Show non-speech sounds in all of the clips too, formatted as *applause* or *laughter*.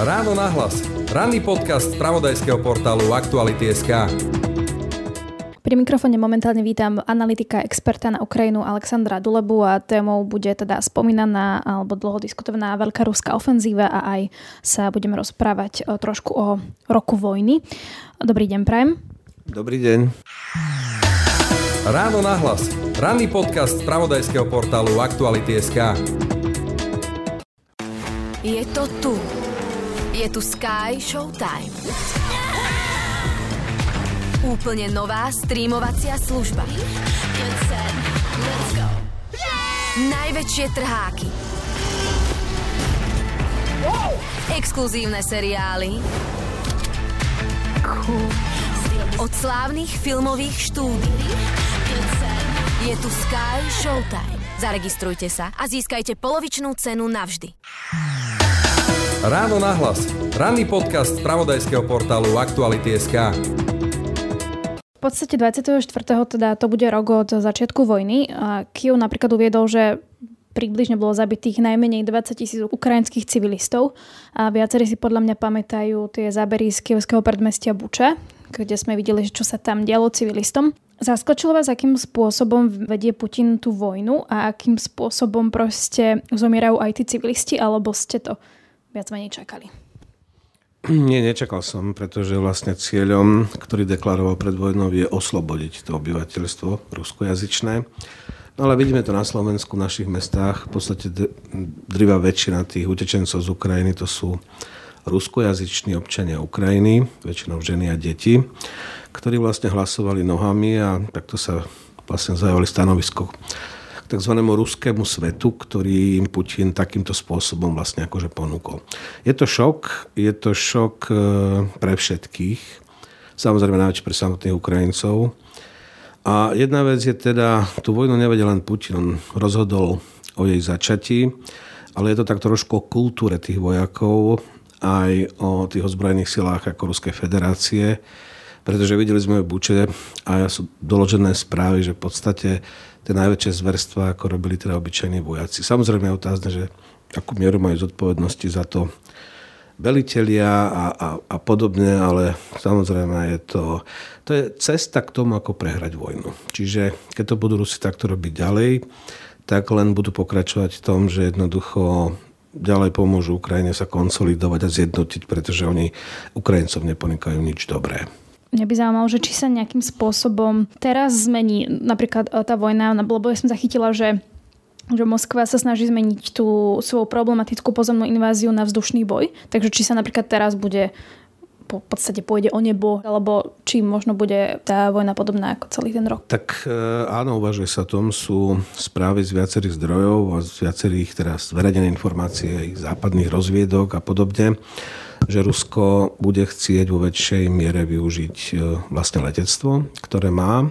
Ráno nahlas. Ranný podcast z pravodajského portálu Aktuality.sk. Pri mikrofóne momentálne vítam analytika experta na Ukrajinu Alexandra Dulebu a témou bude teda spomínaná alebo dlho diskutovaná veľká ruská ofenzíva a aj sa budeme rozprávať o, trošku o roku vojny. Dobrý deň, Prajem. Dobrý deň. Ráno nahlas. Ranný podcast z pravodajského portálu Aktuality.sk. Je to tu. Je tu Sky Showtime. Úplne nová streamovacia služba. Najväčšie trháky. Exkluzívne seriály. Od slávnych filmových štúdí. Je tu Sky Showtime. Zaregistrujte sa a získajte polovičnú cenu navždy. Ráno nahlas. Ranný podcast z pravodajského portálu Aktuality.sk. V podstate 24. teda to bude rok od začiatku vojny. Kiev napríklad uviedol, že približne bolo zabitých najmenej 20 tisíc ukrajinských civilistov a viacerí si podľa mňa pamätajú tie zábery z kievského predmestia Buče, kde sme videli, čo sa tam dialo civilistom. Zaskočilo vás, akým spôsobom vedie Putin tú vojnu a akým spôsobom proste zomierajú aj tí civilisti, alebo ste to viac menej čakali? Nie, nečakal som, pretože vlastne cieľom, ktorý deklaroval pred vojnou, je oslobodiť to obyvateľstvo ruskojazyčné. No ale vidíme to na Slovensku, v našich mestách. V podstate drivá väčšina tých utečencov z Ukrajiny to sú ruskojazyční občania Ukrajiny, väčšinou ženy a deti, ktorí vlastne hlasovali nohami a takto sa vlastne zajavali stanovisko tzv. ruskému svetu, ktorý im Putin takýmto spôsobom vlastne akože ponúkol. Je to šok, je to šok e, pre všetkých, samozrejme najväčšie pre samotných Ukrajincov. A jedna vec je teda, tú vojnu nevedel len Putin, on rozhodol o jej začatí, ale je to tak trošku o kultúre tých vojakov, aj o tých ozbrojených silách ako Ruskej federácie, pretože videli sme v Buče a sú doložené správy, že v podstate tie najväčšie zverstva, ako robili teda obyčajní vojaci. Samozrejme je otázne, že akú mieru majú zodpovednosti za to velitelia a, a, a podobne, ale samozrejme je to, to je cesta k tomu, ako prehrať vojnu. Čiže keď to budú Rusi takto robiť ďalej, tak len budú pokračovať v tom, že jednoducho ďalej pomôžu Ukrajine sa konsolidovať a zjednotiť, pretože oni Ukrajincov neponikajú nič dobré. Mňa by zaujímalo, že či sa nejakým spôsobom teraz zmení napríklad e, tá vojna, lebo ja som zachytila, že že Moskva sa snaží zmeniť tú svoju problematickú pozemnú inváziu na vzdušný boj. Takže či sa napríklad teraz bude po podstate pôjde o nebo, alebo či možno bude tá vojna podobná ako celý ten rok? Tak e, áno, uvažuje sa o tom. Sú správy z viacerých zdrojov a z viacerých teraz zverejnené informácie ich západných rozviedok a podobne že Rusko bude chcieť vo väčšej miere využiť e, vlastne letectvo, ktoré má.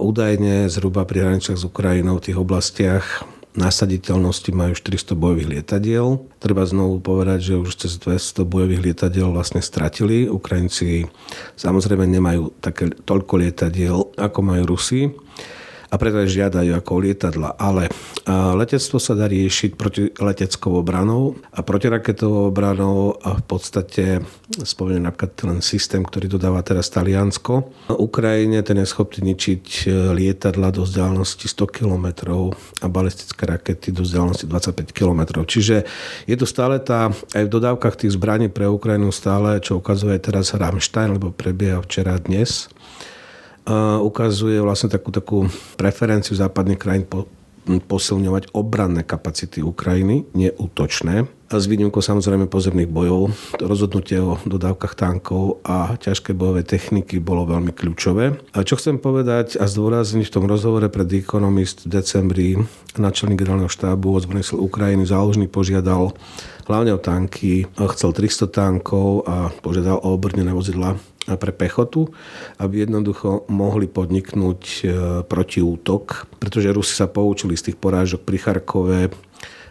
Údajne zhruba pri hraniciach s Ukrajinou v tých oblastiach nasaditeľnosti majú 400 bojových lietadiel. Treba znovu povedať, že už cez 200 bojových lietadiel vlastne stratili. Ukrajinci samozrejme nemajú také, toľko lietadiel, ako majú Rusi a preto aj žiadajú ako lietadla. Ale letectvo sa dá riešiť proti leteckou obranou a protiraketovou obranou a v podstate spomeniem napríklad ten systém, ktorý dodáva teraz Taliansko. Na Ukrajine ten je schopný ničiť e, lietadla do vzdialenosti 100 km a balistické rakety do vzdialenosti 25 km. Čiže je tu stále tá, aj v dodávkach tých zbraní pre Ukrajinu stále, čo ukazuje teraz Rammstein, lebo prebieha včera dnes, ukazuje vlastne takú, takú preferenciu západných krajín po, posilňovať obranné kapacity Ukrajiny, nie útočné. A s výnimkou samozrejme pozemných bojov. Rozhodnutie o dodávkach tankov a ťažké bojové techniky bolo veľmi kľúčové. A čo chcem povedať a zdôrazniť v tom rozhovore pred Economist v decembri načelník generálneho štábu ozbrojených síl Ukrajiny záložný požiadal hlavne o tanky, chcel 300 tankov a požiadal o obrnené vozidla pre pechotu, aby jednoducho mohli podniknúť e, protiútok, pretože Rusi sa poučili z tých porážok pri Charkove,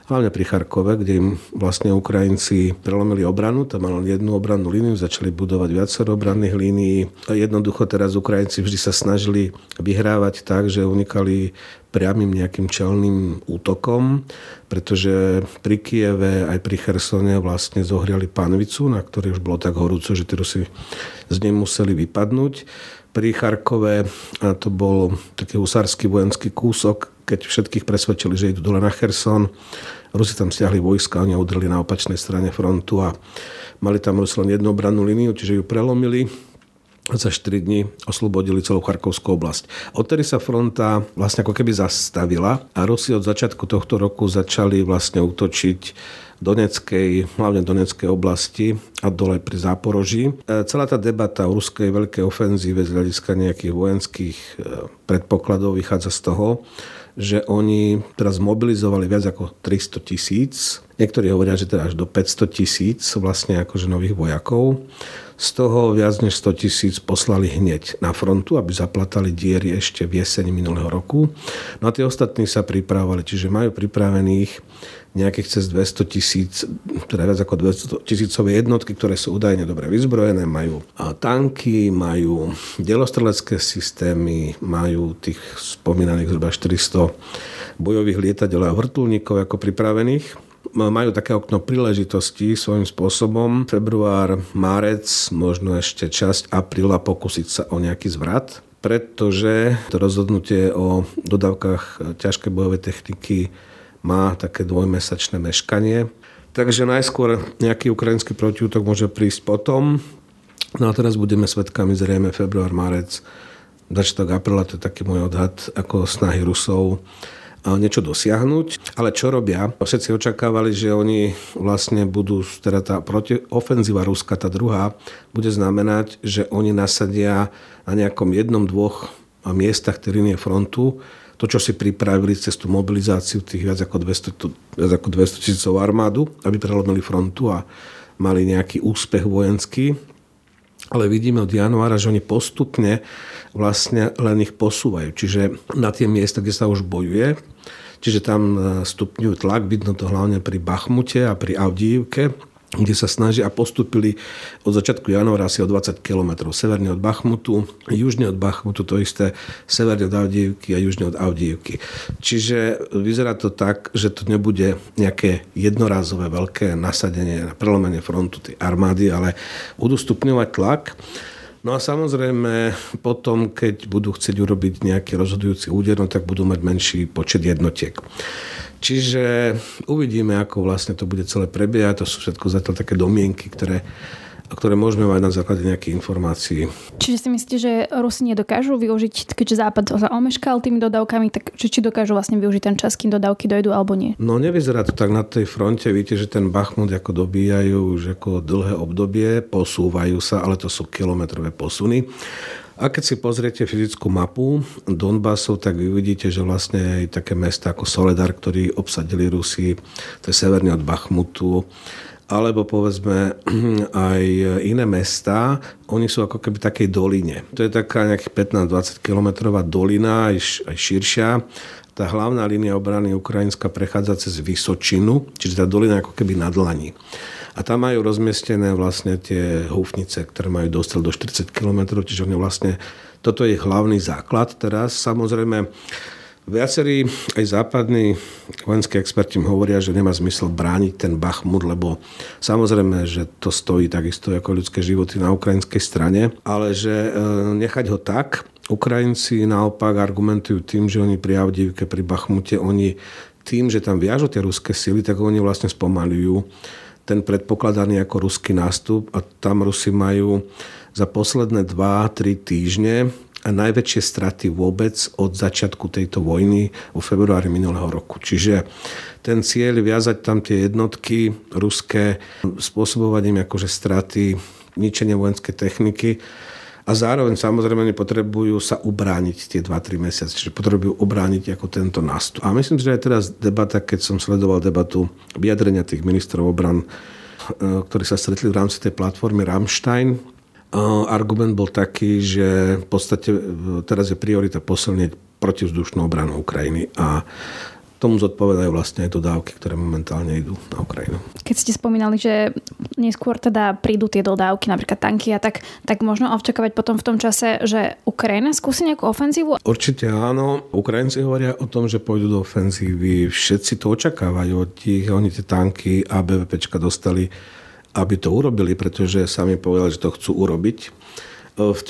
hlavne pri Charkove, kde im vlastne Ukrajinci prelomili obranu, tam mali jednu obrannú líniu, začali budovať viacero obranných línií. Jednoducho teraz Ukrajinci vždy sa snažili vyhrávať tak, že unikali priamým nejakým čelným útokom, pretože pri Kieve aj pri Chersone vlastne zohriali panvicu, na ktorej už bolo tak horúco, že tí Rusi z nej museli vypadnúť. Pri Charkove to bol taký husársky vojenský kúsok, keď všetkých presvedčili, že idú dole na Cherson. Rusi tam stiahli vojska, oni udreli na opačnej strane frontu a mali tam Rusi len jednu obrannú líniu, čiže ju prelomili za 4 dní oslobodili celú Charkovskú oblasť. Odtedy sa fronta vlastne ako keby zastavila a Rusi od začiatku tohto roku začali vlastne útočiť Doneckej, hlavne Doneckej oblasti a dole pri Záporoží. E, celá tá debata o ruskej veľkej ofenzíve z hľadiska nejakých vojenských e, predpokladov vychádza z toho, že oni teraz mobilizovali viac ako 300 tisíc. Niektorí hovoria, že teda až do 500 tisíc vlastne akože nových vojakov. Z toho viac než 100 tisíc poslali hneď na frontu, aby zaplatali diery ešte v jeseň minulého roku. No a tie ostatní sa pripravovali, čiže majú pripravených nejakých cez 200 tisíc, teda viac ako 200 tisícové jednotky, ktoré sú údajne dobre vyzbrojené, majú tanky, majú delostrelecké systémy, majú tých spomínaných zhruba 400 bojových lietadiel a vrtulníkov ako pripravených majú také okno príležitosti svojím spôsobom. Február, márec, možno ešte časť apríla pokúsiť sa o nejaký zvrat, pretože to rozhodnutie o dodávkach ťažkej bojovej techniky má také dvojmesačné meškanie. Takže najskôr nejaký ukrajinský protiútok môže prísť potom. No a teraz budeme svetkami zrejme február, márec, začiatok apríla, to je taký môj odhad, ako snahy Rusov niečo dosiahnuť. Ale čo robia? Všetci očakávali, že oni vlastne budú, teda tá protiofenzíva Ruska, tá druhá, bude znamenať, že oni nasadia na nejakom jednom, dvoch miestach tej linie frontu to, čo si pripravili cez tú mobilizáciu tých viac ako 200, viac ako 200 tisícov armádu, aby prelomili frontu a mali nejaký úspech vojenský. Ale vidíme od januára, že oni postupne vlastne len ich posúvajú. Čiže na tie miesta, kde sa už bojuje, čiže tam e, stupňujú tlak, vidno to hlavne pri Bachmute a pri Avdijivke, kde sa snažia a postupili od začiatku januára asi o 20 km. Severne od Bachmutu, južne od Bachmutu, to isté, severne od Avdijivky a južne od Avdijivky. Čiže vyzerá to tak, že to nebude nejaké jednorázové veľké nasadenie na prelomenie frontu tej armády, ale budú stupňovať tlak. No a samozrejme potom, keď budú chcieť urobiť nejaký rozhodujúci úder, no tak budú mať menší počet jednotiek. Čiže uvidíme, ako vlastne to bude celé prebiehať. To sú všetko zatiaľ také domienky, ktoré ktoré môžeme mať na základe nejakých informácií. Čiže si myslíte, že Rusi nedokážu využiť, keďže Západ sa omeškal tými dodávkami, tak či, či dokážu vlastne využiť ten čas, kým dodávky dojdu alebo nie? No nevyzerá to tak na tej fronte. Viete, že ten Bachmut ako dobíjajú už ako dlhé obdobie, posúvajú sa, ale to sú kilometrové posuny. A keď si pozriete fyzickú mapu Donbasu, tak vy vidíte, že vlastne aj také mesta ako Soledar, ktorí obsadili Rusi, to je severne od Bachmutu, alebo povedzme *clears throat* aj iné mesta, oni sú ako keby takej doline. To je taká nejakých 15-20 kilometrová dolina, aj, aj širšia. Tá hlavná línia obrany ukrajinská prechádza cez Vysočinu, čiže tá dolina ako keby na dlani. A tam majú rozmiestnené vlastne tie húfnice, ktoré majú dostať do 40 km, čiže oni vlastne, toto je hlavný základ teraz. Samozrejme, Viacerí aj západní vojenskí experti hovoria, že nemá zmysel brániť ten Bachmut, lebo samozrejme, že to stojí takisto ako ľudské životy na ukrajinskej strane, ale že e, nechať ho tak, Ukrajinci naopak argumentujú tým, že oni pri Avdivke, pri Bachmute, oni tým, že tam viažu tie ruské sily, tak oni vlastne spomalujú ten predpokladaný ako ruský nástup a tam Rusi majú za posledné 2-3 týždne a najväčšie straty vôbec od začiatku tejto vojny vo februári minulého roku. Čiže ten cieľ viazať tam tie jednotky ruské, spôsobovať im akože straty, ničenie vojenskej techniky a zároveň samozrejme potrebujú sa ubrániť tie 2-3 mesiace, čiže potrebujú ubrániť ako tento nástup. A myslím, že aj teraz debata, keď som sledoval debatu vyjadrenia tých ministrov obran, e, ktorí sa stretli v rámci tej platformy Rammstein, Argument bol taký, že v podstate teraz je priorita posilniť protivzdušnú obranu Ukrajiny a tomu zodpovedajú vlastne aj dodávky, ktoré momentálne idú na Ukrajinu. Keď ste spomínali, že neskôr teda prídu tie dodávky, napríklad tanky a tak, tak možno očakávať potom v tom čase, že Ukrajina skúsi nejakú ofenzívu? Určite áno. Ukrajinci hovoria o tom, že pôjdu do ofenzívy. Všetci to očakávajú od nich. Oni tie tanky a BVPčka dostali, aby to urobili, pretože sami povedali, že to chcú urobiť.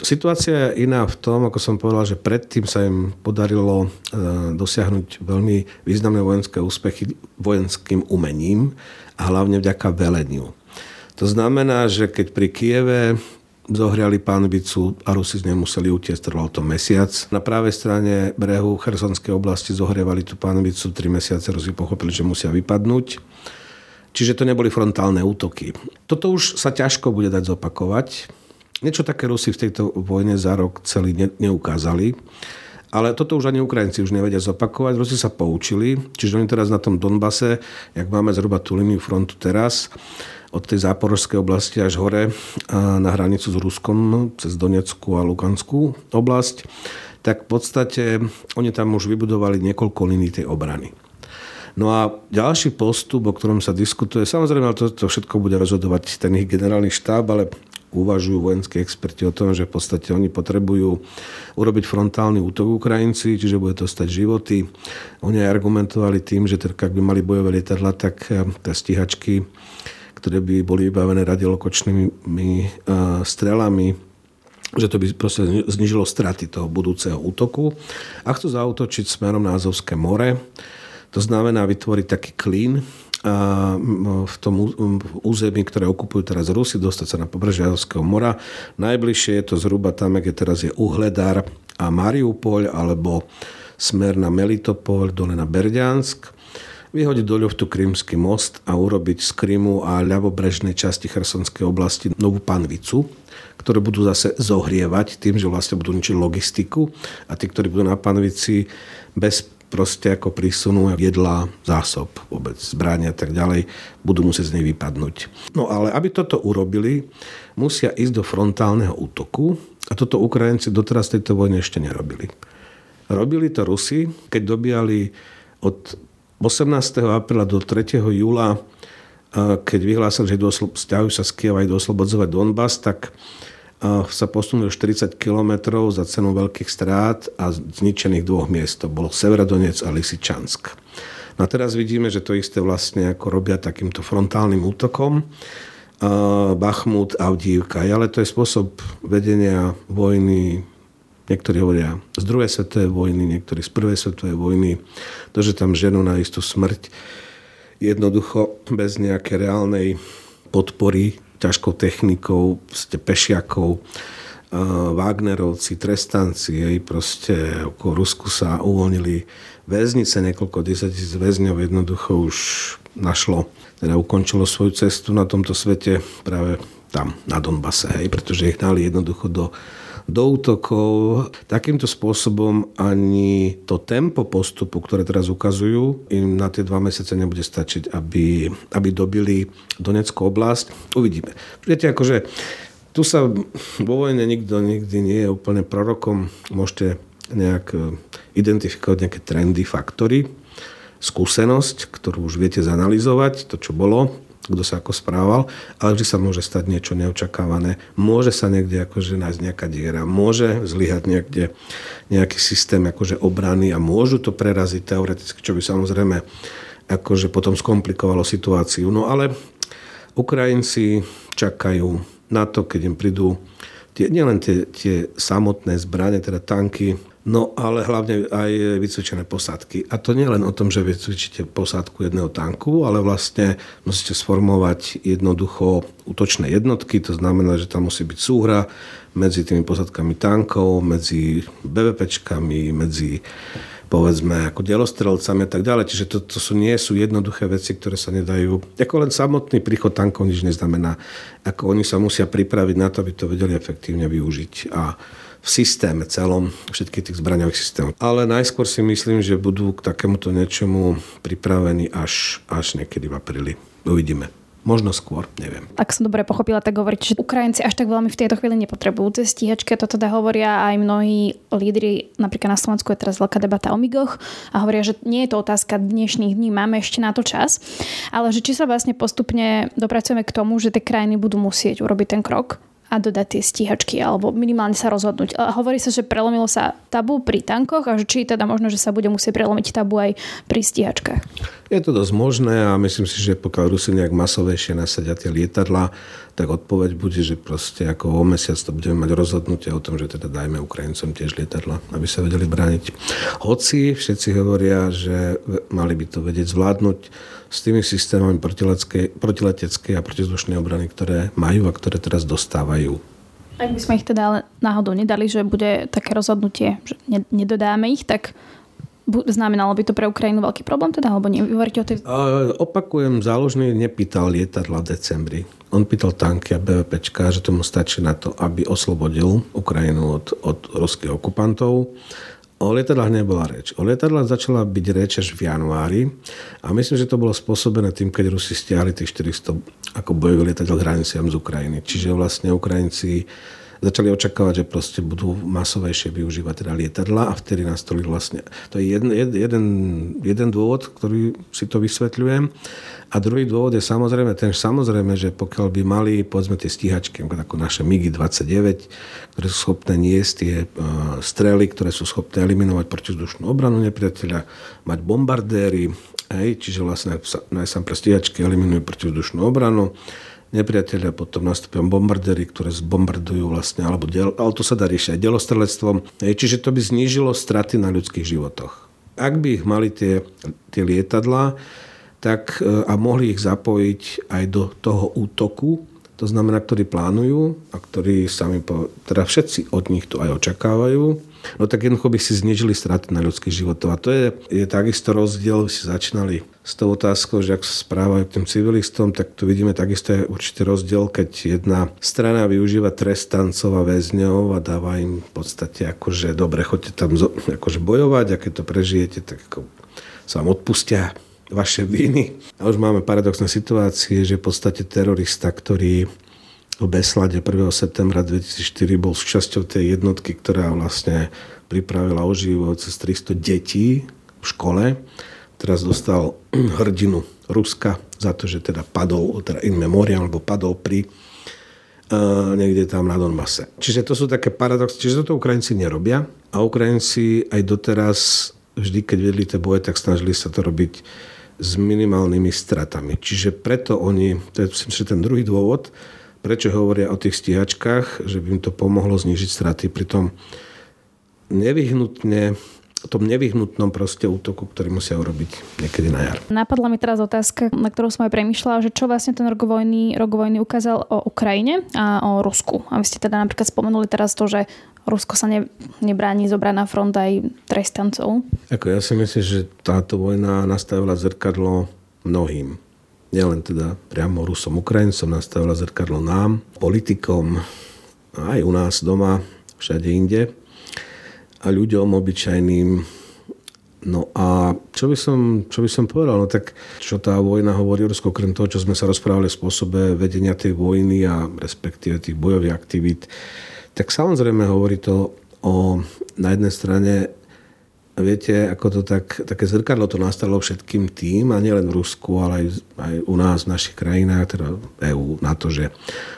Situácia je iná v tom, ako som povedal, že predtým sa im podarilo e, dosiahnuť veľmi významné vojenské úspechy vojenským umením a hlavne vďaka veleniu. To znamená, že keď pri Kieve zohriali pánvicu a Rusi z nej museli utiesť, trvalo to mesiac. Na pravej strane brehu Chersonskej oblasti zohrievali tú pánvicu, tri mesiace Rusi pochopili, že musia vypadnúť. Čiže to neboli frontálne útoky. Toto už sa ťažko bude dať zopakovať. Niečo také Rusi v tejto vojne za rok celý ne, neukázali. Ale toto už ani Ukrajinci už nevedia zopakovať. Rusi sa poučili, čiže oni teraz na tom Donbase, jak máme zhruba tú liniu frontu teraz, od tej záporožskej oblasti až hore na hranicu s Ruskom, cez Donetskú a Lukanskú oblasť, tak v podstate oni tam už vybudovali niekoľko línií tej obrany. No a ďalší postup, o ktorom sa diskutuje, samozrejme, to, to všetko bude rozhodovať ten ich generálny štáb, ale uvažujú vojenskí experti o tom, že v podstate oni potrebujú urobiť frontálny útok Ukrajinci, čiže bude to stať životy. Oni aj argumentovali tým, že teda, ak by mali bojové lietadla, tak eh, tá stíhačky, ktoré by boli vybavené radiolokočnými eh, strelami, že to by proste znižilo straty toho budúceho útoku a chcú zautočiť smerom na Azovské more. To znamená vytvoriť taký klín, v tom území, ktoré okupujú teraz Rusi, dostať sa na pobrežie Azovského mora. Najbližšie je to zhruba tam, kde teraz je Uhledar a Mariupol, alebo smer na Melitopol, dole na Berďansk vyhodiť do ľuftu Krymský most a urobiť z Krymu a ľavobrežnej časti Chersonskej oblasti novú panvicu, ktoré budú zase zohrievať tým, že vlastne budú ničiť logistiku a tí, ktorí budú na panvici bez proste ako prísunú jedla, zásob, vôbec zbrania a tak ďalej, budú musieť z nej vypadnúť. No ale aby toto urobili, musia ísť do frontálneho útoku a toto Ukrajinci doteraz tejto vojne ešte nerobili. Robili to Rusi, keď dobíjali od 18. apríla do 3. júla, keď vyhlásili, že stiahujú sa z Kieva do oslobodzovať Donbass, tak sa posunuli 40 km za cenu veľkých strát a zničených dvoch miest. To bolo Severodonec a Lisičansk. No a teraz vidíme, že to isté vlastne ako robia takýmto frontálnym útokom. Bachmut, Avdívka. Ale to je spôsob vedenia vojny Niektorí hovoria z druhej svetovej vojny, niektorí z prvej svetovej vojny. To, že tam ženú na istú smrť, jednoducho bez nejakej reálnej podpory ťažkou technikou, pešiakov, Wagnerovci, trestanci, jej proste okolo Rusku sa uvoľnili. Väznice, niekoľko tisíc väzňov jednoducho už našlo, teda ukončilo svoju cestu na tomto svete práve tam, na Donbase, hej, pretože ich dali jednoducho do, do útokov. Takýmto spôsobom ani to tempo postupu, ktoré teraz ukazujú, im na tie dva mesiace nebude stačiť, aby, aby dobili Donetskú oblasť. Uvidíme. Viete, akože tu sa vo vojne nikto nikdy nie je úplne prorokom. Môžete nejak e, identifikovať nejaké trendy, faktory, skúsenosť, ktorú už viete zanalizovať, to, čo bolo, kto sa ako správal, ale vždy sa môže stať niečo neočakávané. Môže sa niekde akože nájsť nejaká diera, môže zlyhať niekde nejaký systém akože obrany a môžu to preraziť teoreticky, čo by samozrejme akože potom skomplikovalo situáciu. No ale Ukrajinci čakajú na to, keď im prídu tie, nielen tie, tie samotné zbranie, teda tanky, No ale hlavne aj vycvičené posádky. A to nie len o tom, že vycvičíte posádku jedného tanku, ale vlastne musíte sformovať jednoducho útočné jednotky, to znamená, že tam musí byť súhra medzi tými posádkami tankov, medzi BVPčkami, medzi povedzme ako delostrelcami a tak ďalej. Čiže to, to sú, nie sú jednoduché veci, ktoré sa nedajú. Ako len samotný príchod tankov nič neznamená. Ako oni sa musia pripraviť na to, aby to vedeli efektívne využiť. A v systéme celom, všetkých tých zbraňových systémov. Ale najskôr si myslím, že budú k takémuto niečomu pripravení až, až niekedy v apríli. Uvidíme. Možno skôr, neviem. Ak som dobre pochopila, tak hovoríte, že Ukrajinci až tak veľmi v tejto chvíli nepotrebujú cez stíhačke. To teda hovoria aj mnohí lídry, napríklad na Slovensku je teraz veľká debata o migoch a hovoria, že nie je to otázka dnešných dní, máme ešte na to čas, ale že či sa vlastne postupne dopracujeme k tomu, že tie krajiny budú musieť urobiť ten krok a dodať tie stíhačky alebo minimálne sa rozhodnúť. A hovorí sa, že prelomilo sa tabu pri tankoch a že či teda možno, že sa bude musieť prelomiť tabu aj pri stíhačkách. Je to dosť možné a myslím si, že pokiaľ Rusi nejak masovejšie nasadia tie lietadla, tak odpoveď bude, že proste ako o mesiac to budeme mať rozhodnutie o tom, že teda dajme Ukrajincom tiež lietadla, aby sa vedeli brániť. Hoci všetci hovoria, že mali by to vedieť zvládnuť s tými systémami protileteckej a protizdušnej obrany, ktoré majú a ktoré teraz dostávajú. Ak by sme ich teda náhodou nedali, že bude také rozhodnutie, že nedodáme ich, tak Znamenalo by to pre Ukrajinu veľký problém teda, alebo nehovoríte o tej... Opakujem, záložný nepýtal lietadla v decembri. On pýtal tanky a BVPčka, že tomu stačí na to, aby oslobodil Ukrajinu od, od ruských okupantov. O lietadlách nebola reč. O lietadlách začala byť reč až v januári a myslím, že to bolo spôsobené tým, keď Rusi stiahli tých 400 ako bojových lietadel k hraniciam z Ukrajiny. Čiže vlastne Ukrajinci začali očakávať, že proste budú masovejšie využívať teda lietadla a vtedy nastolili vlastne. To je jeden, jeden, jeden dôvod, ktorý si to vysvetľujem. A druhý dôvod je samozrejme ten, samozrejme, že pokiaľ by mali povedzme tie stíhačky, ako naše MIGI-29, ktoré sú schopné niesť tie uh, strely, ktoré sú schopné eliminovať protizdušnú obranu nepriateľa, mať bombardéry, hej, čiže vlastne najsám pre stíhačky eliminujú protizdušnú obranu, nepriateľia, potom nastúpia bombardéry, ktoré zbombardujú vlastne, alebo diel, ale to sa dá riešiť aj delostrelectvom. Čiže to by znížilo straty na ľudských životoch. Ak by ich mali tie, tie lietadlá, tak, e, a mohli ich zapojiť aj do toho útoku, to znamená, ktorí plánujú a ktorí sami, po, teda všetci od nich to aj očakávajú, no tak jednoducho by si znižili straty na ľudských životov. A to je, je takisto rozdiel, si začínali s tou otázkou, že ak sa správajú k tým civilistom, tak tu vidíme takisto aj určitý rozdiel, keď jedna strana využíva trestancov a väzňov a dáva im v podstate akože dobre, choďte tam akože bojovať a keď to prežijete, tak ako sa vám odpustia vaše viny. A už máme paradoxné situácie, že v podstate terorista, ktorý v Beslade 1. septembra 2004 bol súčasťou tej jednotky, ktorá vlastne pripravila o život cez 300 detí v škole. Teraz dostal *clears throat* hrdinu Ruska za to, že teda padol, teda in memoriam, alebo padol pri uh, niekde tam na Donbase. Čiže to sú také paradoxy, čiže toto Ukrajinci nerobia a Ukrajinci aj doteraz vždy, keď vedli tie boje, tak snažili sa to robiť s minimálnymi stratami. Čiže preto oni, to je myslím, že ten druhý dôvod, prečo hovoria o tých stíhačkách, že by im to pomohlo znižiť straty. Pritom nevyhnutne o tom nevyhnutnom proste útoku, ktorý musia urobiť niekedy na jar. Napadla mi teraz otázka, na ktorú som aj premyšľala, že čo vlastne ten rok vojny, rok vojny ukázal o Ukrajine a o Rusku. A vy ste teda napríklad spomenuli teraz to, že Rusko sa ne, nebráni zobrať na front aj trestancov. Ako ja si myslím, že táto vojna nastavila zrkadlo mnohým. Nielen teda priamo Rusom, Ukrajincom, nastavila zrkadlo nám, politikom, aj u nás doma, všade inde a ľuďom obyčajným. No a čo by som, čo by som povedal? No tak čo tá vojna hovorí Rusko, okrem toho, čo sme sa rozprávali o spôsobe vedenia tej vojny a respektíve tých bojových aktivít, tak samozrejme hovorí to o na jednej strane viete, ako to tak, také zrkadlo to nastalo všetkým tým, a nielen v Rusku, ale aj, aj u nás, v našich krajinách, teda EU, na to, že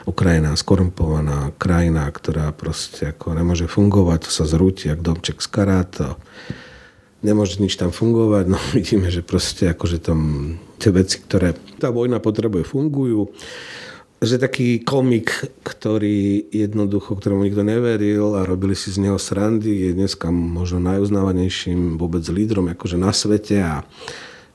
Ukrajina je skorumpovaná krajina, ktorá proste ako nemôže fungovať, to sa zrúti, jak domček z karáta, nemôže nič tam fungovať, no *laughs* vidíme, že proste akože tam tie veci, ktoré tá vojna potrebuje, fungujú že taký komik, ktorý jednoducho, ktorému nikto neveril a robili si z neho srandy, je dneska možno najuznávanejším vôbec lídrom akože na svete a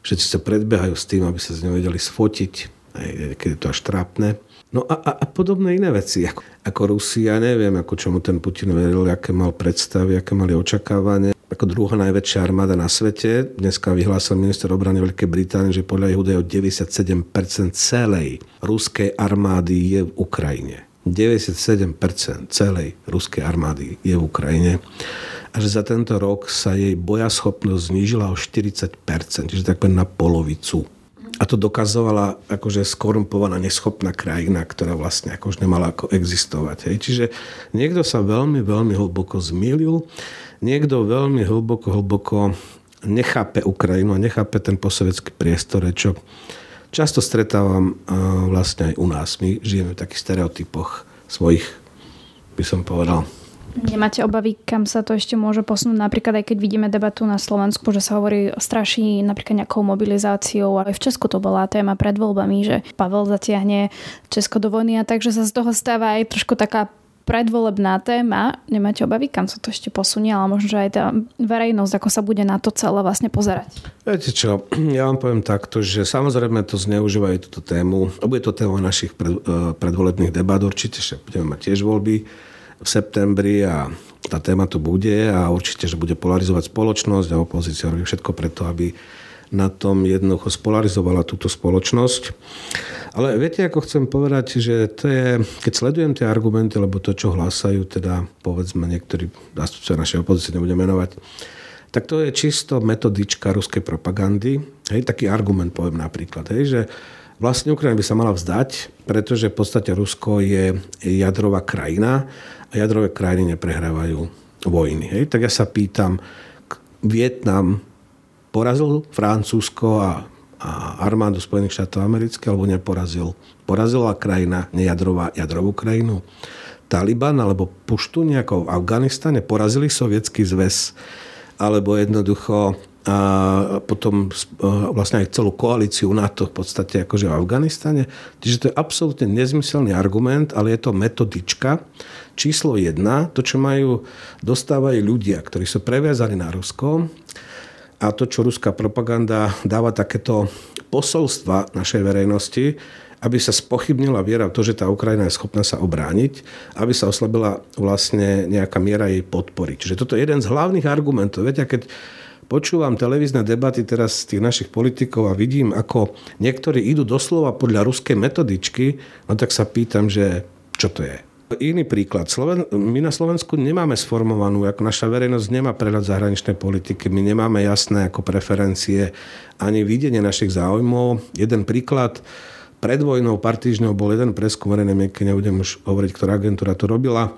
všetci sa predbehajú s tým, aby sa z neho vedeli sfotiť, aj keď je to až trápne. No a, a, a podobné iné veci, ako, ako Rusia, neviem, ako čomu ten Putin veril, aké mal predstavy, aké mali očakávanie ako druhá najväčšia armáda na svete. Dneska vyhlásil minister obrany Veľkej Británie, že podľa jeho údajov 97% celej ruskej armády je v Ukrajine. 97% celej ruskej armády je v Ukrajine a že za tento rok sa jej bojaschopnosť znížila o 40%, čiže takmer na polovicu. A to dokazovala akože skorumpovaná, neschopná krajina, ktorá vlastne akož nemala ako existovať. Hej. Čiže niekto sa veľmi, veľmi hlboko zmýlil, niekto veľmi hlboko, hlboko nechápe Ukrajinu a nechápe ten posovecký priestor, čo často stretávam vlastne aj u nás. My žijeme v takých stereotypoch svojich, by som povedal, Nemáte obavy, kam sa to ešte môže posunúť? Napríklad aj keď vidíme debatu na Slovensku, že sa hovorí straší napríklad nejakou mobilizáciou. Aj v Česku to bola téma pred voľbami, že Pavel zatiahne Česko do vojny a takže sa z toho stáva aj trošku taká predvolebná téma. Nemáte obavy, kam sa to ešte posunie, ale možno, že aj tá verejnosť, ako sa bude na to celé vlastne pozerať? Viete čo, ja vám poviem takto, že samozrejme to zneužívajú túto tému. Bude to téma našich pred, eh, predvolebných debát určite, že budeme mať tiež voľby v septembri a tá téma tu bude a určite, že bude polarizovať spoločnosť a opozícia robí všetko preto, aby na tom jednoducho spolarizovala túto spoločnosť. Ale viete, ako chcem povedať, že to je, keď sledujem tie argumenty, lebo to, čo hlásajú, teda povedzme niektorí zástupcovia našej opozície, nebudem menovať, tak to je čisto metodička ruskej propagandy. Hej, taký argument poviem napríklad, hej, že vlastne Ukrajina by sa mala vzdať, pretože v podstate Rusko je jadrová krajina a jadrové krajiny neprehrávajú vojny. Hej? Tak ja sa pýtam, Vietnam porazil Francúzsko a, a armádu Spojených štátov amerických alebo neporazil? Porazila krajina nejadrová jadrovú krajinu? Taliban alebo Puštu nejako v Afganistane porazili sovietský zväz alebo jednoducho a potom vlastne aj celú koalíciu NATO v podstate akože v Afganistane. Čiže to je absolútne nezmyselný argument, ale je to metodička. Číslo jedna, to, čo majú, dostávajú ľudia, ktorí sú previazaní na Rusko a to, čo ruská propaganda dáva takéto posolstva našej verejnosti, aby sa spochybnila viera v to, že tá Ukrajina je schopná sa obrániť, aby sa oslabila vlastne nejaká miera jej podpory. Čiže toto je jeden z hlavných argumentov. Viete, keď počúvam televízne debaty teraz z tých našich politikov a vidím, ako niektorí idú doslova podľa ruskej metodičky, no tak sa pýtam, že čo to je. Iný príklad. Sloven- my na Slovensku nemáme sformovanú, ako naša verejnosť nemá prehľad zahraničnej politiky, my nemáme jasné ako preferencie ani videnie našich záujmov. Jeden príklad, pred vojnou, pár týždňov bol jeden preskum verejnej mienky, nebudem už hovoriť, ktorá agentúra to robila,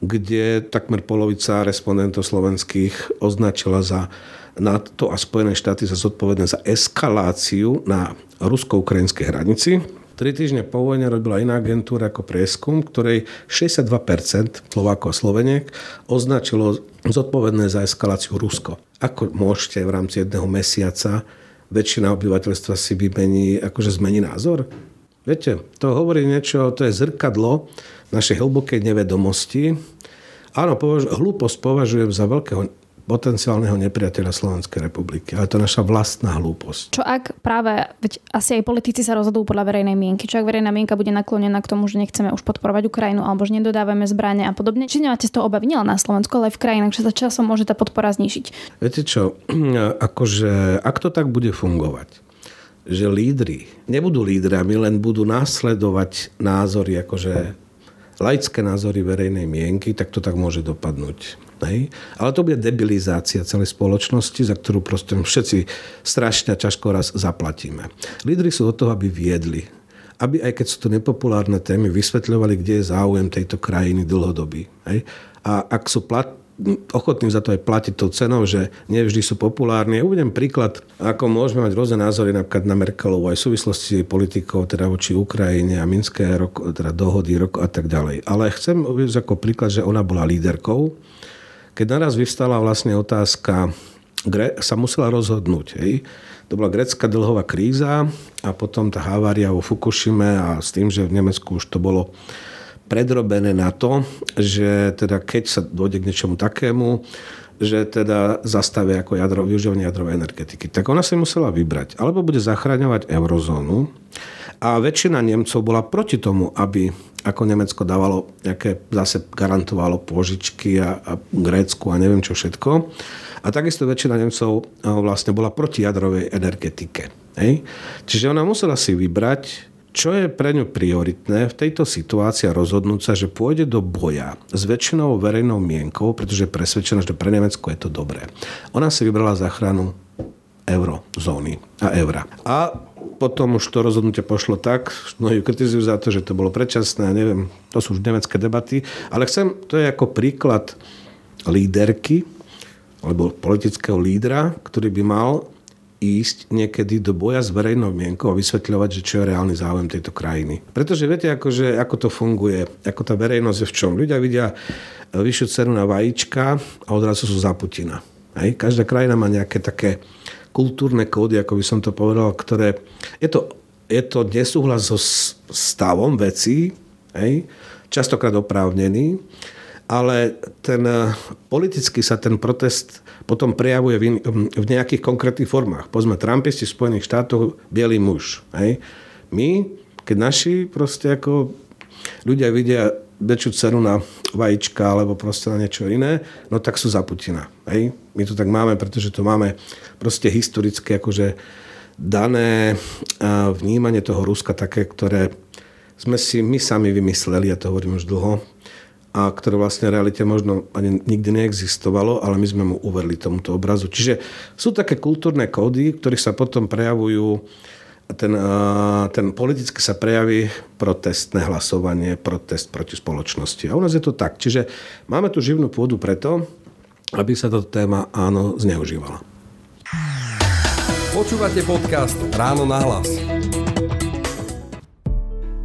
kde takmer polovica respondentov slovenských označila za NATO a Spojené štáty sa zodpovedné za eskaláciu na rusko-ukrajinskej hranici. Tri týždne po vojne robila iná agentúra ako prieskum, ktorej 62% Slovákov a Sloveniek označilo zodpovedné za eskaláciu Rusko. Ako môžete v rámci jedného mesiaca väčšina obyvateľstva si vymení, akože zmení názor? Viete, to hovorí niečo, to je zrkadlo našej hlbokej nevedomosti. Áno, považ- hlúposť považujem za veľkého potenciálneho nepriateľa Slovenskej republiky. Ale to je naša vlastná hlúposť. Čo ak práve, veď asi aj politici sa rozhodujú podľa verejnej mienky, čo ak verejná mienka bude naklonená k tomu, že nechceme už podporovať Ukrajinu alebo že nedodávame zbranie a podobne. Či nemáte z toho obavy nielen na Slovensku, ale aj v krajinách, že sa časom môže tá podpora znižiť? Viete čo, *clears throat* akože ak to tak bude fungovať, že lídry nebudú lídrami, len budú následovať názory, akože laické názory verejnej mienky, tak to tak môže dopadnúť. Hej? Ale to bude debilizácia celej spoločnosti, za ktorú proste všetci strašne ťažko raz zaplatíme. Lídry sú od toho, aby viedli. Aby aj keď sú to nepopulárne témy, vysvetľovali, kde je záujem tejto krajiny dlhodobý. Hej? A ak sú plat, ochotní za to aj platiť tou cenou, že nevždy sú populárni. Ja uvedem príklad, ako môžeme mať rôzne názory napríklad na Merkelovú aj v súvislosti politikov teda voči Ukrajine a Minské roko, teda dohody roko a tak ďalej. Ale chcem uvieť ako príklad, že ona bola líderkou keď naraz vyvstala vlastne otázka, sa musela rozhodnúť. Hej. To bola grecká dlhová kríza a potom tá havária vo Fukushime a s tým, že v Nemecku už to bolo predrobené na to, že teda keď sa dôjde k niečomu takému, že teda zastavia ako jadro, využívanie jadrovej energetiky. Tak ona si musela vybrať. Alebo bude zachraňovať eurozónu. A väčšina Nemcov bola proti tomu, aby ako Nemecko dávalo nejaké, zase garantovalo pôžičky a, a Grécku a neviem čo všetko. A takisto väčšina Nemcov vlastne bola proti jadrovej energetike. Hej? Čiže ona musela si vybrať, čo je pre ňu prioritné v tejto situácii a rozhodnúť sa, že pôjde do boja s väčšinou verejnou mienkou, pretože je presvedčená, že pre Nemecko je to dobré. Ona si vybrala záchranu eurozóny a eura. A potom už to rozhodnutie pošlo tak, mnohí kritizujú za to, že to bolo predčasné, neviem, to sú už nemecké debaty, ale chcem, to je ako príklad líderky, alebo politického lídra, ktorý by mal ísť niekedy do boja s verejnou mienkou a vysvetľovať, že čo je reálny záujem tejto krajiny. Pretože viete, akože, ako to funguje, ako tá verejnosť je v čom. Ľudia vidia vyššiu cenu na vajíčka a odrazu sú za Putina. Hej? Každá krajina má nejaké také kultúrne kódy, ako by som to povedal, ktoré... Je to, je to nesúhlas so stavom vecí, hej? častokrát oprávnený, ale ten, politicky sa ten protest potom prejavuje v, v nejakých konkrétnych formách. Pozme, Trumpisti v Spojených štátoch, bielý muž. Hej. My, keď naši proste ako ľudia vidia väčšiu cenu na vajíčka alebo proste na niečo iné, no tak sú za Putina. Hej. My to tak máme, pretože to máme proste historicky akože dané vnímanie toho Ruska také, ktoré sme si my sami vymysleli, ja to hovorím už dlho, a ktoré vlastne v realite možno ani nikdy neexistovalo, ale my sme mu uverili tomuto obrazu. Čiže sú také kultúrne kódy, ktorých sa potom prejavujú ten, ten politicky sa prejaví protestné hlasovanie, protest proti spoločnosti. A u nás je to tak. Čiže máme tu živnú pôdu preto, aby sa táto téma áno zneužívala. Počúvate podcast Ráno na hlas.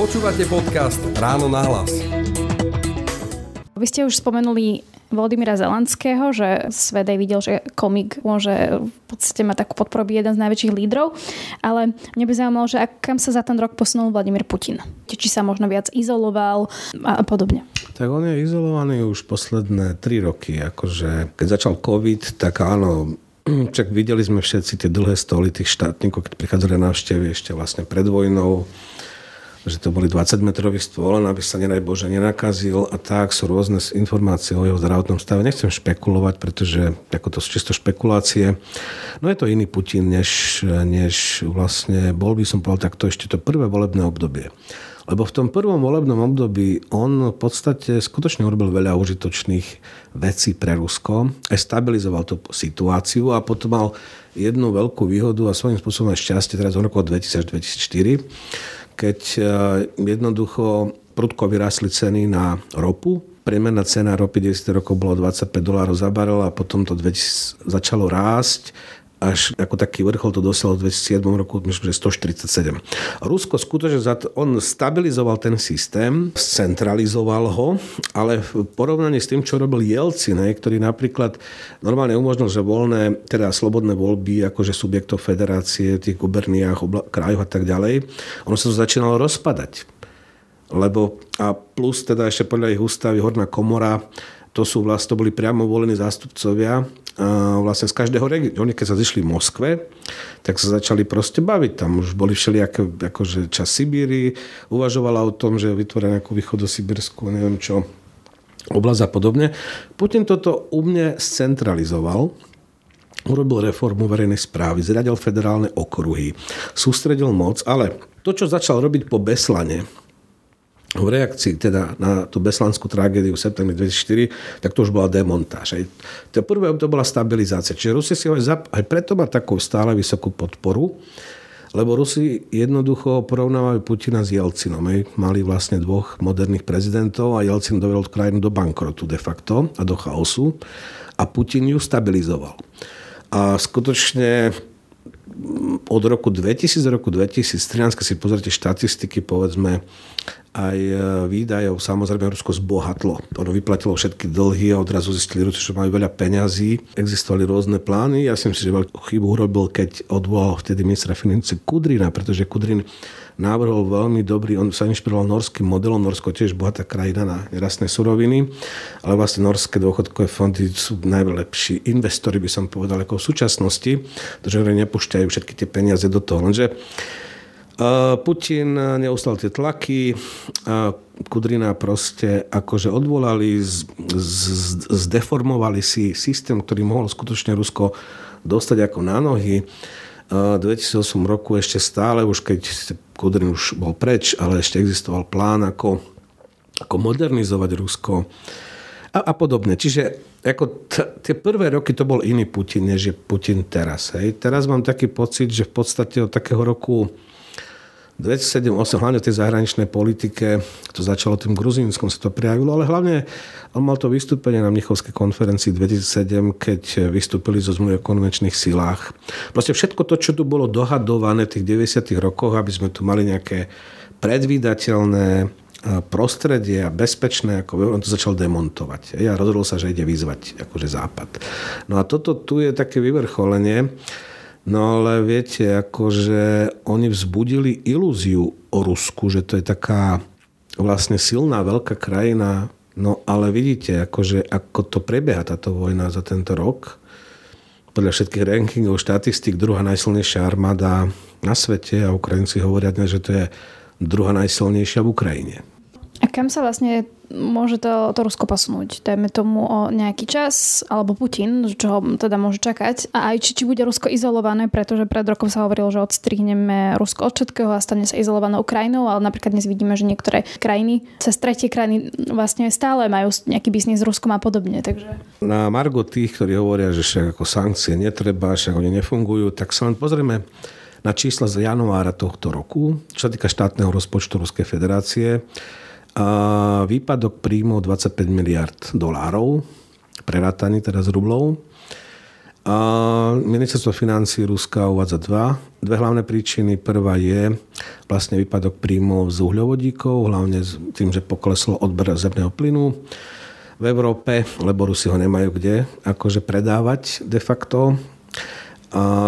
Počúvate podcast Ráno na hlas. Vy ste už spomenuli Volodymyra Zelandského, že svet aj videl, že komik môže v podstate mať takú podporu byť jeden z najväčších lídrov, ale mne by zaujímalo, že ak, kam sa za ten rok posunul Vladimír Putin. Či sa možno viac izoloval a podobne. Tak on je izolovaný už posledné tri roky. Akože, keď začal COVID, tak áno, *clears throat* však videli sme všetci tie dlhé stoly tých štátnikov, keď prichádzali na návštevy ešte vlastne pred vojnou že to boli 20-metrový stôl, aby sa nedaj Bože nenakazil a tak sú rôzne informácie o jeho zdravotnom stave. Nechcem špekulovať, pretože ako to sú čisto špekulácie. No je to iný Putin, než, než vlastne bol by som povedal takto ešte to prvé volebné obdobie. Lebo v tom prvom volebnom období on v podstate skutočne urobil veľa užitočných vecí pre Rusko, aj stabilizoval tú situáciu a potom mal jednu veľkú výhodu a svojím spôsobom aj šťastie teraz v roku 2000-2004 keď e, jednoducho prudko vyrásli ceny na ropu. Priemerná cena ropy 10 rokov bolo 25 dolárov za barel a potom to 2000 začalo rásť až ako taký vrchol to dosiahol v 2007 roku, myslím, že 147. Rusko skutočne, on stabilizoval ten systém, centralizoval ho, ale v porovnaní s tým, čo robil Jelcin, ktorý napríklad normálne umožnil, že voľné, teda slobodné voľby, akože subjektov federácie, tých guberniách, obla, krajoch a tak ďalej, ono sa to začínalo rozpadať. Lebo, a plus teda ešte podľa ich ústavy, horná komora, to sú vlastne, to boli priamo volení zástupcovia vlastne z každého regiónu. Oni keď sa zišli v Moskve, tak sa začali proste baviť. Tam už boli všelijaké, akože čas Sibíry, uvažovala o tom, že vytvoria nejakú východosibirskú, neviem čo, oblasť a podobne. Putin toto u mne scentralizoval, urobil reformu verejnej správy, zradil federálne okruhy, sústredil moc, ale to, čo začal robiť po Beslane, v reakcii teda na tú beslanskú tragédiu v septembri 2004, tak to už bola demontáž. Aj to prvé to bola stabilizácia. Čiže Rusi si aj, zap- aj preto má takú stále vysokú podporu, lebo Rusi jednoducho porovnávajú Putina s Jelcinom. Aj. Mali vlastne dvoch moderných prezidentov a Jelcin dovedol krajinu do bankrotu de facto a do chaosu a Putin ju stabilizoval. A skutočne od roku 2000 do roku 2013, keď si pozrite štatistiky, povedzme, aj e, výdajov, samozrejme Rusko zbohatlo. Ono vyplatilo všetky dlhy a odrazu zistili Rusi, že majú veľa peňazí. Existovali rôzne plány. Ja si myslím, že veľkú chybu urobil, keď odvolal vtedy ministra financí Kudrina, pretože Kudrin návrhol veľmi dobrý, on sa inšpiroval norským modelom, Norsko tiež bohatá krajina na nerastné suroviny, ale vlastne norské dôchodkové fondy sú najlepší investori, by som povedal, ako v súčasnosti, pretože nepúšťajú všetky tie peniaze do toho. Lenže Putin neustal tie tlaky, Kudrina proste akože odvolali, zdeformovali si systém, ktorý mohol skutočne Rusko dostať ako na nohy. V 2008 roku ešte stále, už keď Kudrin už bol preč, ale ešte existoval plán, ako, ako modernizovať Rusko a, a podobne. Čiže ako t- tie prvé roky to bol iný Putin, než je Putin teraz. Hej. Teraz mám taký pocit, že v podstate od takého roku 2007-2008, hlavne v tej zahraničnej politike, to začalo tým Gruzínskom, sa to prijavilo, ale hlavne on mal to vystúpenie na Mnichovskej konferencii 2007, keď vystúpili zo zmluvy o konvenčných silách. Proste všetko to, čo tu bolo dohadované v tých 90 rokoch, aby sme tu mali nejaké predvídateľné prostredie a bezpečné, ako on to začal demontovať. Ja rozhodol sa, že ide vyzvať akože západ. No a toto tu je také vyvrcholenie. No ale viete, akože oni vzbudili ilúziu o Rusku, že to je taká vlastne silná, veľká krajina. No ale vidíte, akože ako to prebieha táto vojna za tento rok. Podľa všetkých rankingov, štatistik, druhá najsilnejšia armáda na svete a Ukrajinci hovoria dnes, že to je druhá najsilnejšia v Ukrajine. A kam sa vlastne môže to, to Rusko posunúť? Dajme tomu o nejaký čas, alebo Putin, čo ho teda môže čakať. A aj či, či bude Rusko izolované, pretože pred rokom sa hovorilo, že odstrihneme Rusko od všetkého a stane sa izolovanou krajinou, ale napríklad dnes vidíme, že niektoré krajiny, cez tretie krajiny vlastne stále majú nejaký biznis s Ruskom a podobne. Takže... Na Margo tých, ktorí hovoria, že však ako sankcie netreba, však oni nefungujú, tak sa len pozrieme na čísla z januára tohto roku, čo sa týka štátneho rozpočtu Ruskej federácie výpadok príjmov 25 miliard dolárov, prerátaný teda z rublov. A ministerstvo financí Ruska uvádza dva, dve hlavné príčiny. Prvá je vlastne výpadok príjmov z uhľovodíkov, hlavne s tým, že pokleslo odber zemného plynu v Európe, lebo Rusi ho nemajú kde akože predávať de facto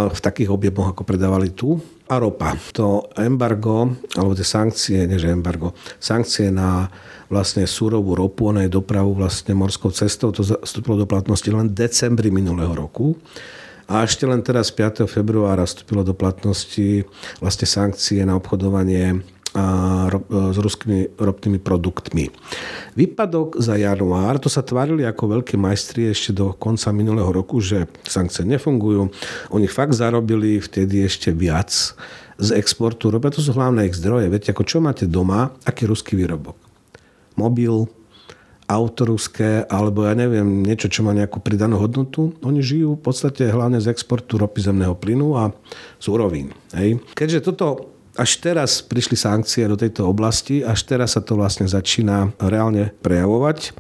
v takých objemoch, ako predávali tu a ropa. To embargo, alebo tie sankcie, nie že embargo, sankcie na vlastne súrovú ropu, ona je dopravu vlastne morskou cestou, to vstúpilo do platnosti len v decembri minulého roku. A ešte len teraz 5. februára vstúpilo do platnosti vlastne sankcie na obchodovanie s ruskými ropnými produktmi. Výpadok za január, to sa tvárili ako veľké majstri ešte do konca minulého roku, že sankcie nefungujú. Oni fakt zarobili vtedy ešte viac z exportu ropy. To sú hlavné ich zdroje. Viete, ako čo máte doma, aký ruský výrobok? Mobil, auto ruské, alebo ja neviem, niečo, čo má nejakú pridanú hodnotu. Oni žijú v podstate hlavne z exportu ropy zemného plynu a súrovín. Hej. Keďže toto až teraz prišli sankcie do tejto oblasti, až teraz sa to vlastne začína reálne prejavovať.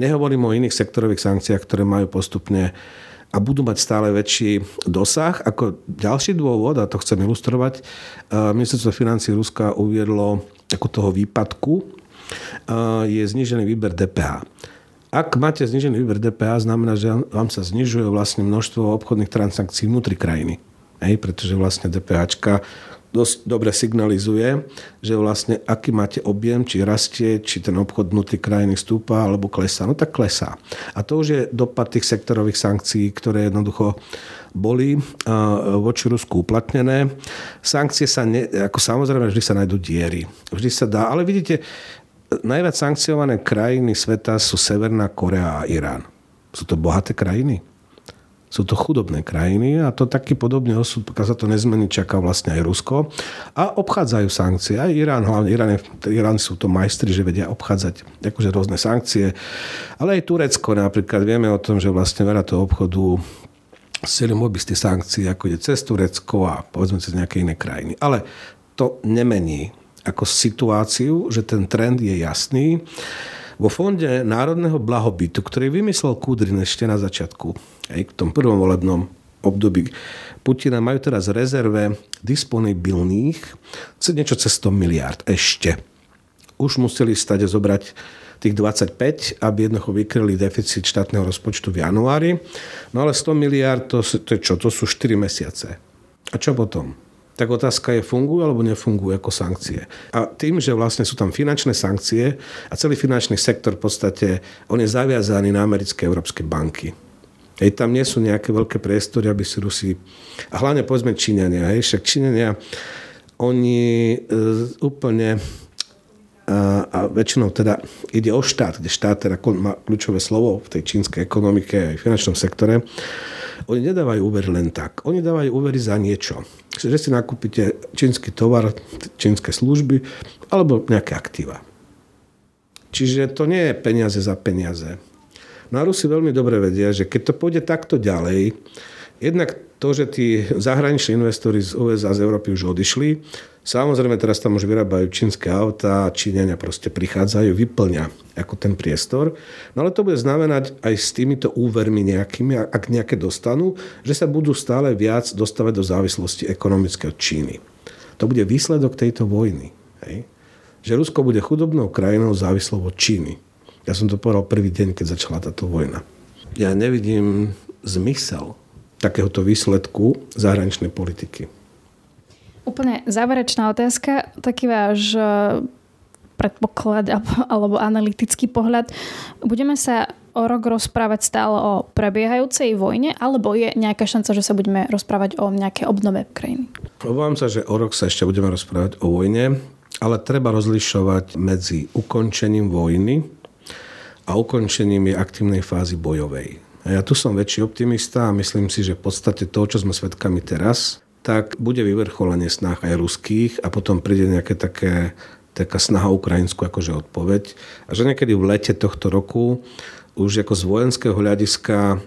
Nehovorím o iných sektorových sankciách, ktoré majú postupne a budú mať stále väčší dosah. Ako ďalší dôvod, a to chcem ilustrovať, eh, ministerstvo financí Ruska uviedlo ako toho výpadku, eh, je znižený výber DPH. Ak máte znižený výber DPH, znamená, že vám sa znižuje vlastne množstvo obchodných transakcií vnútri krajiny. Hej, pretože vlastne DPH dosť dobre signalizuje, že vlastne aký máte objem, či rastie, či ten obchod vnútri krajiny stúpa alebo klesá. No tak klesá. A to už je dopad tých sektorových sankcií, ktoré jednoducho boli voči Rusku uplatnené. Sankcie sa, ne, ako samozrejme, vždy sa nájdú diery. Vždy sa dá, ale vidíte, najviac sankciované krajiny sveta sú Severná Korea a Irán. Sú to bohaté krajiny? Sú to chudobné krajiny a to taký podobný osud, pokiaľ sa to nezmení, čaká vlastne aj Rusko. A obchádzajú sankcie. Aj Irán, hlavne Irán, Irán sú to majstri, že vedia obchádzať akože rôzne sankcie. Ale aj Turecko napríklad. Vieme o tom, že vlastne veľa toho obchodu s celým obisty sankcií, ako je cez Turecko a povedzme cez nejaké iné krajiny. Ale to nemení ako situáciu, že ten trend je jasný. Vo Fonde národného blahobytu, ktorý vymyslel Kudrin ešte na začiatku, aj v tom prvom volebnom období Putina, majú teraz rezerve disponibilných niečo cez 100 miliard ešte. Už museli stať zobrať tých 25, aby jednoducho vykryli deficit štátneho rozpočtu v januári. No ale 100 miliard, to, to je čo? To sú 4 mesiace. A čo potom? Tak otázka je, fungujú alebo nefungujú ako sankcie. A tým, že vlastne sú tam finančné sankcie a celý finančný sektor v podstate, on je zaviazaný na americké európske banky. Hej, tam nie sú nejaké veľké priestory, aby si Rusi... A hlavne povedzme Číňania. Hej, však Číňania oni e, úplne a, a väčšinou teda ide o štát, kde štát teda má kľúčové slovo v tej čínskej ekonomike aj v finančnom sektore. Oni nedávajú úvery len tak. Oni dávajú úvery za niečo. Že si nakúpite čínsky tovar, čínske služby alebo nejaké aktíva. Čiže to nie je peniaze za peniaze. No a Rusi veľmi dobre vedia, že keď to pôjde takto ďalej, jednak to, že tí zahraniční investori z USA, z Európy už odišli, Samozrejme, teraz tam už vyrábajú čínske auta, Číňania proste prichádzajú, vyplňa ako ten priestor. No ale to bude znamenať aj s týmito úvermi nejakými, ak nejaké dostanú, že sa budú stále viac dostávať do závislosti ekonomické od Číny. To bude výsledok tejto vojny. Hej? Že Rusko bude chudobnou krajinou závislou od Číny. Ja som to povedal prvý deň, keď začala táto vojna. Ja nevidím zmysel takéhoto výsledku zahraničnej politiky. Úplne záverečná otázka, taký váš e, predpoklad alebo analytický pohľad. Budeme sa o rok rozprávať stále o prebiehajúcej vojne, alebo je nejaká šanca, že sa budeme rozprávať o nejaké obnove krajiny? Obávam sa, že o rok sa ešte budeme rozprávať o vojne, ale treba rozlišovať medzi ukončením vojny a ukončením jej aktívnej fázy bojovej. A ja tu som väčší optimista a myslím si, že v podstate to, čo sme svedkami teraz, tak bude vyvrcholenie snah aj ruských a potom príde nejaké také taká snaha ukrajinskú akože odpoveď. A že niekedy v lete tohto roku už ako z vojenského hľadiska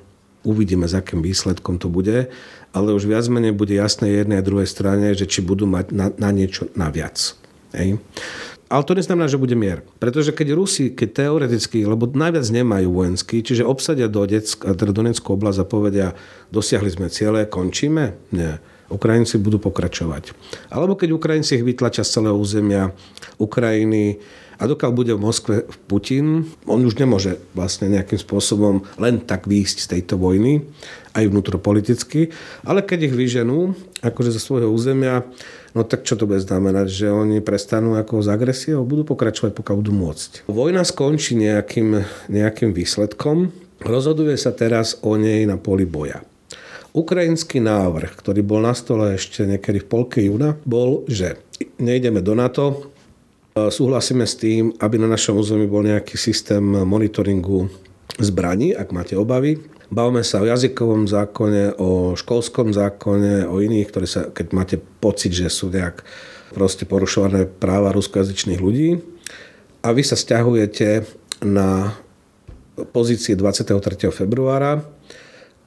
uvidíme, s akým výsledkom to bude, ale už viac menej bude jasné jednej a druhej strane, že či budú mať na, na niečo naviac. Hej. Ale to neznamená, že bude mier. Pretože keď Rusi, keď teoreticky, lebo najviac nemajú vojenský, čiže obsadia do teda Donetskú oblasť a povedia, dosiahli sme ciele, končíme? Nie. Ukrajinci budú pokračovať. Alebo keď Ukrajinci ich vytlačia z celého územia Ukrajiny a dokiaľ bude v Moskve Putin, on už nemôže vlastne nejakým spôsobom len tak výjsť z tejto vojny, aj vnútropoliticky, ale keď ich vyženú akože zo svojho územia, no tak čo to bude znamenať, že oni prestanú ako s agresiou, budú pokračovať, pokiaľ budú môcť. Vojna skončí nejakým, nejakým výsledkom, rozhoduje sa teraz o nej na poli boja. Ukrajinský návrh, ktorý bol na stole ešte niekedy v polke júna, bol, že nejdeme do NATO, súhlasíme s tým, aby na našom území bol nejaký systém monitoringu zbraní, ak máte obavy. Bavme sa o jazykovom zákone, o školskom zákone, o iných, ktoré sa, keď máte pocit, že sú nejak proste porušované práva ruskojazyčných ľudí. A vy sa stiahujete na pozície 23. februára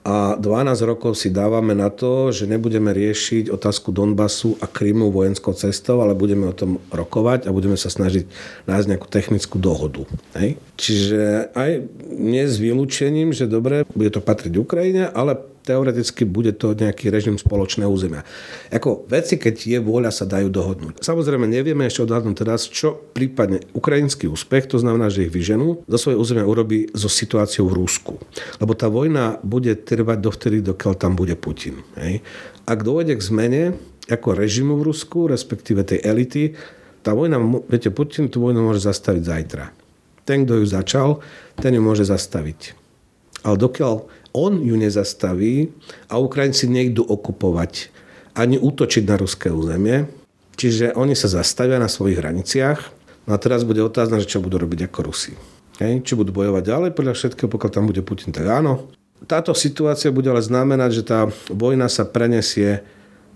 a 12 rokov si dávame na to, že nebudeme riešiť otázku Donbasu a Krymu vojenskou cestou, ale budeme o tom rokovať a budeme sa snažiť nájsť nejakú technickú dohodu. Hej? Čiže aj nie s vylúčením, že dobre, bude to patriť Ukrajine, ale teoreticky bude to nejaký režim spoločného územia. Ako veci, keď je vôľa, sa dajú dohodnúť. Samozrejme, nevieme ešte odhadnúť teraz, čo prípadne ukrajinský úspech, to znamená, že ich vyženú, zo svojho územia urobí so situáciou v Rusku. Lebo tá vojna bude trvať dovtedy, dokiaľ tam bude Putin. Hej. Ak dôjde k zmene ako režimu v Rusku, respektíve tej elity, tá vojna, viete, Putin tú vojnu môže zastaviť zajtra. Ten, kto ju začal, ten ju môže zastaviť. Ale dokiaľ on ju nezastaví a Ukrajinci nejdú okupovať ani útočiť na ruské územie. Čiže oni sa zastavia na svojich hraniciach. No a teraz bude otázna, že čo budú robiť ako Rusi. Hej? Či budú bojovať ďalej podľa všetkého, pokiaľ tam bude Putin, tak áno. Táto situácia bude ale znamenať, že tá vojna sa prenesie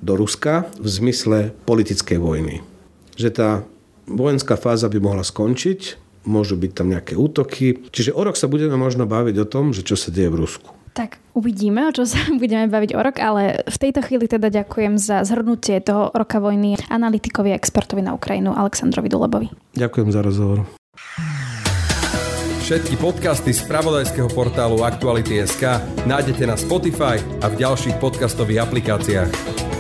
do Ruska v zmysle politickej vojny. Že tá vojenská fáza by mohla skončiť, môžu byť tam nejaké útoky. Čiže o rok sa budeme možno baviť o tom, že čo sa deje v Rusku. Tak uvidíme, o čo sa *laughs* budeme baviť o rok, ale v tejto chvíli teda ďakujem za zhrnutie toho roka vojny analytikovi a expertovi na Ukrajinu Aleksandrovi Dulebovi. Ďakujem za rozhovor. Všetky podcasty z pravodajského portálu Aktuality.sk nájdete na Spotify a v ďalších podcastových aplikáciách.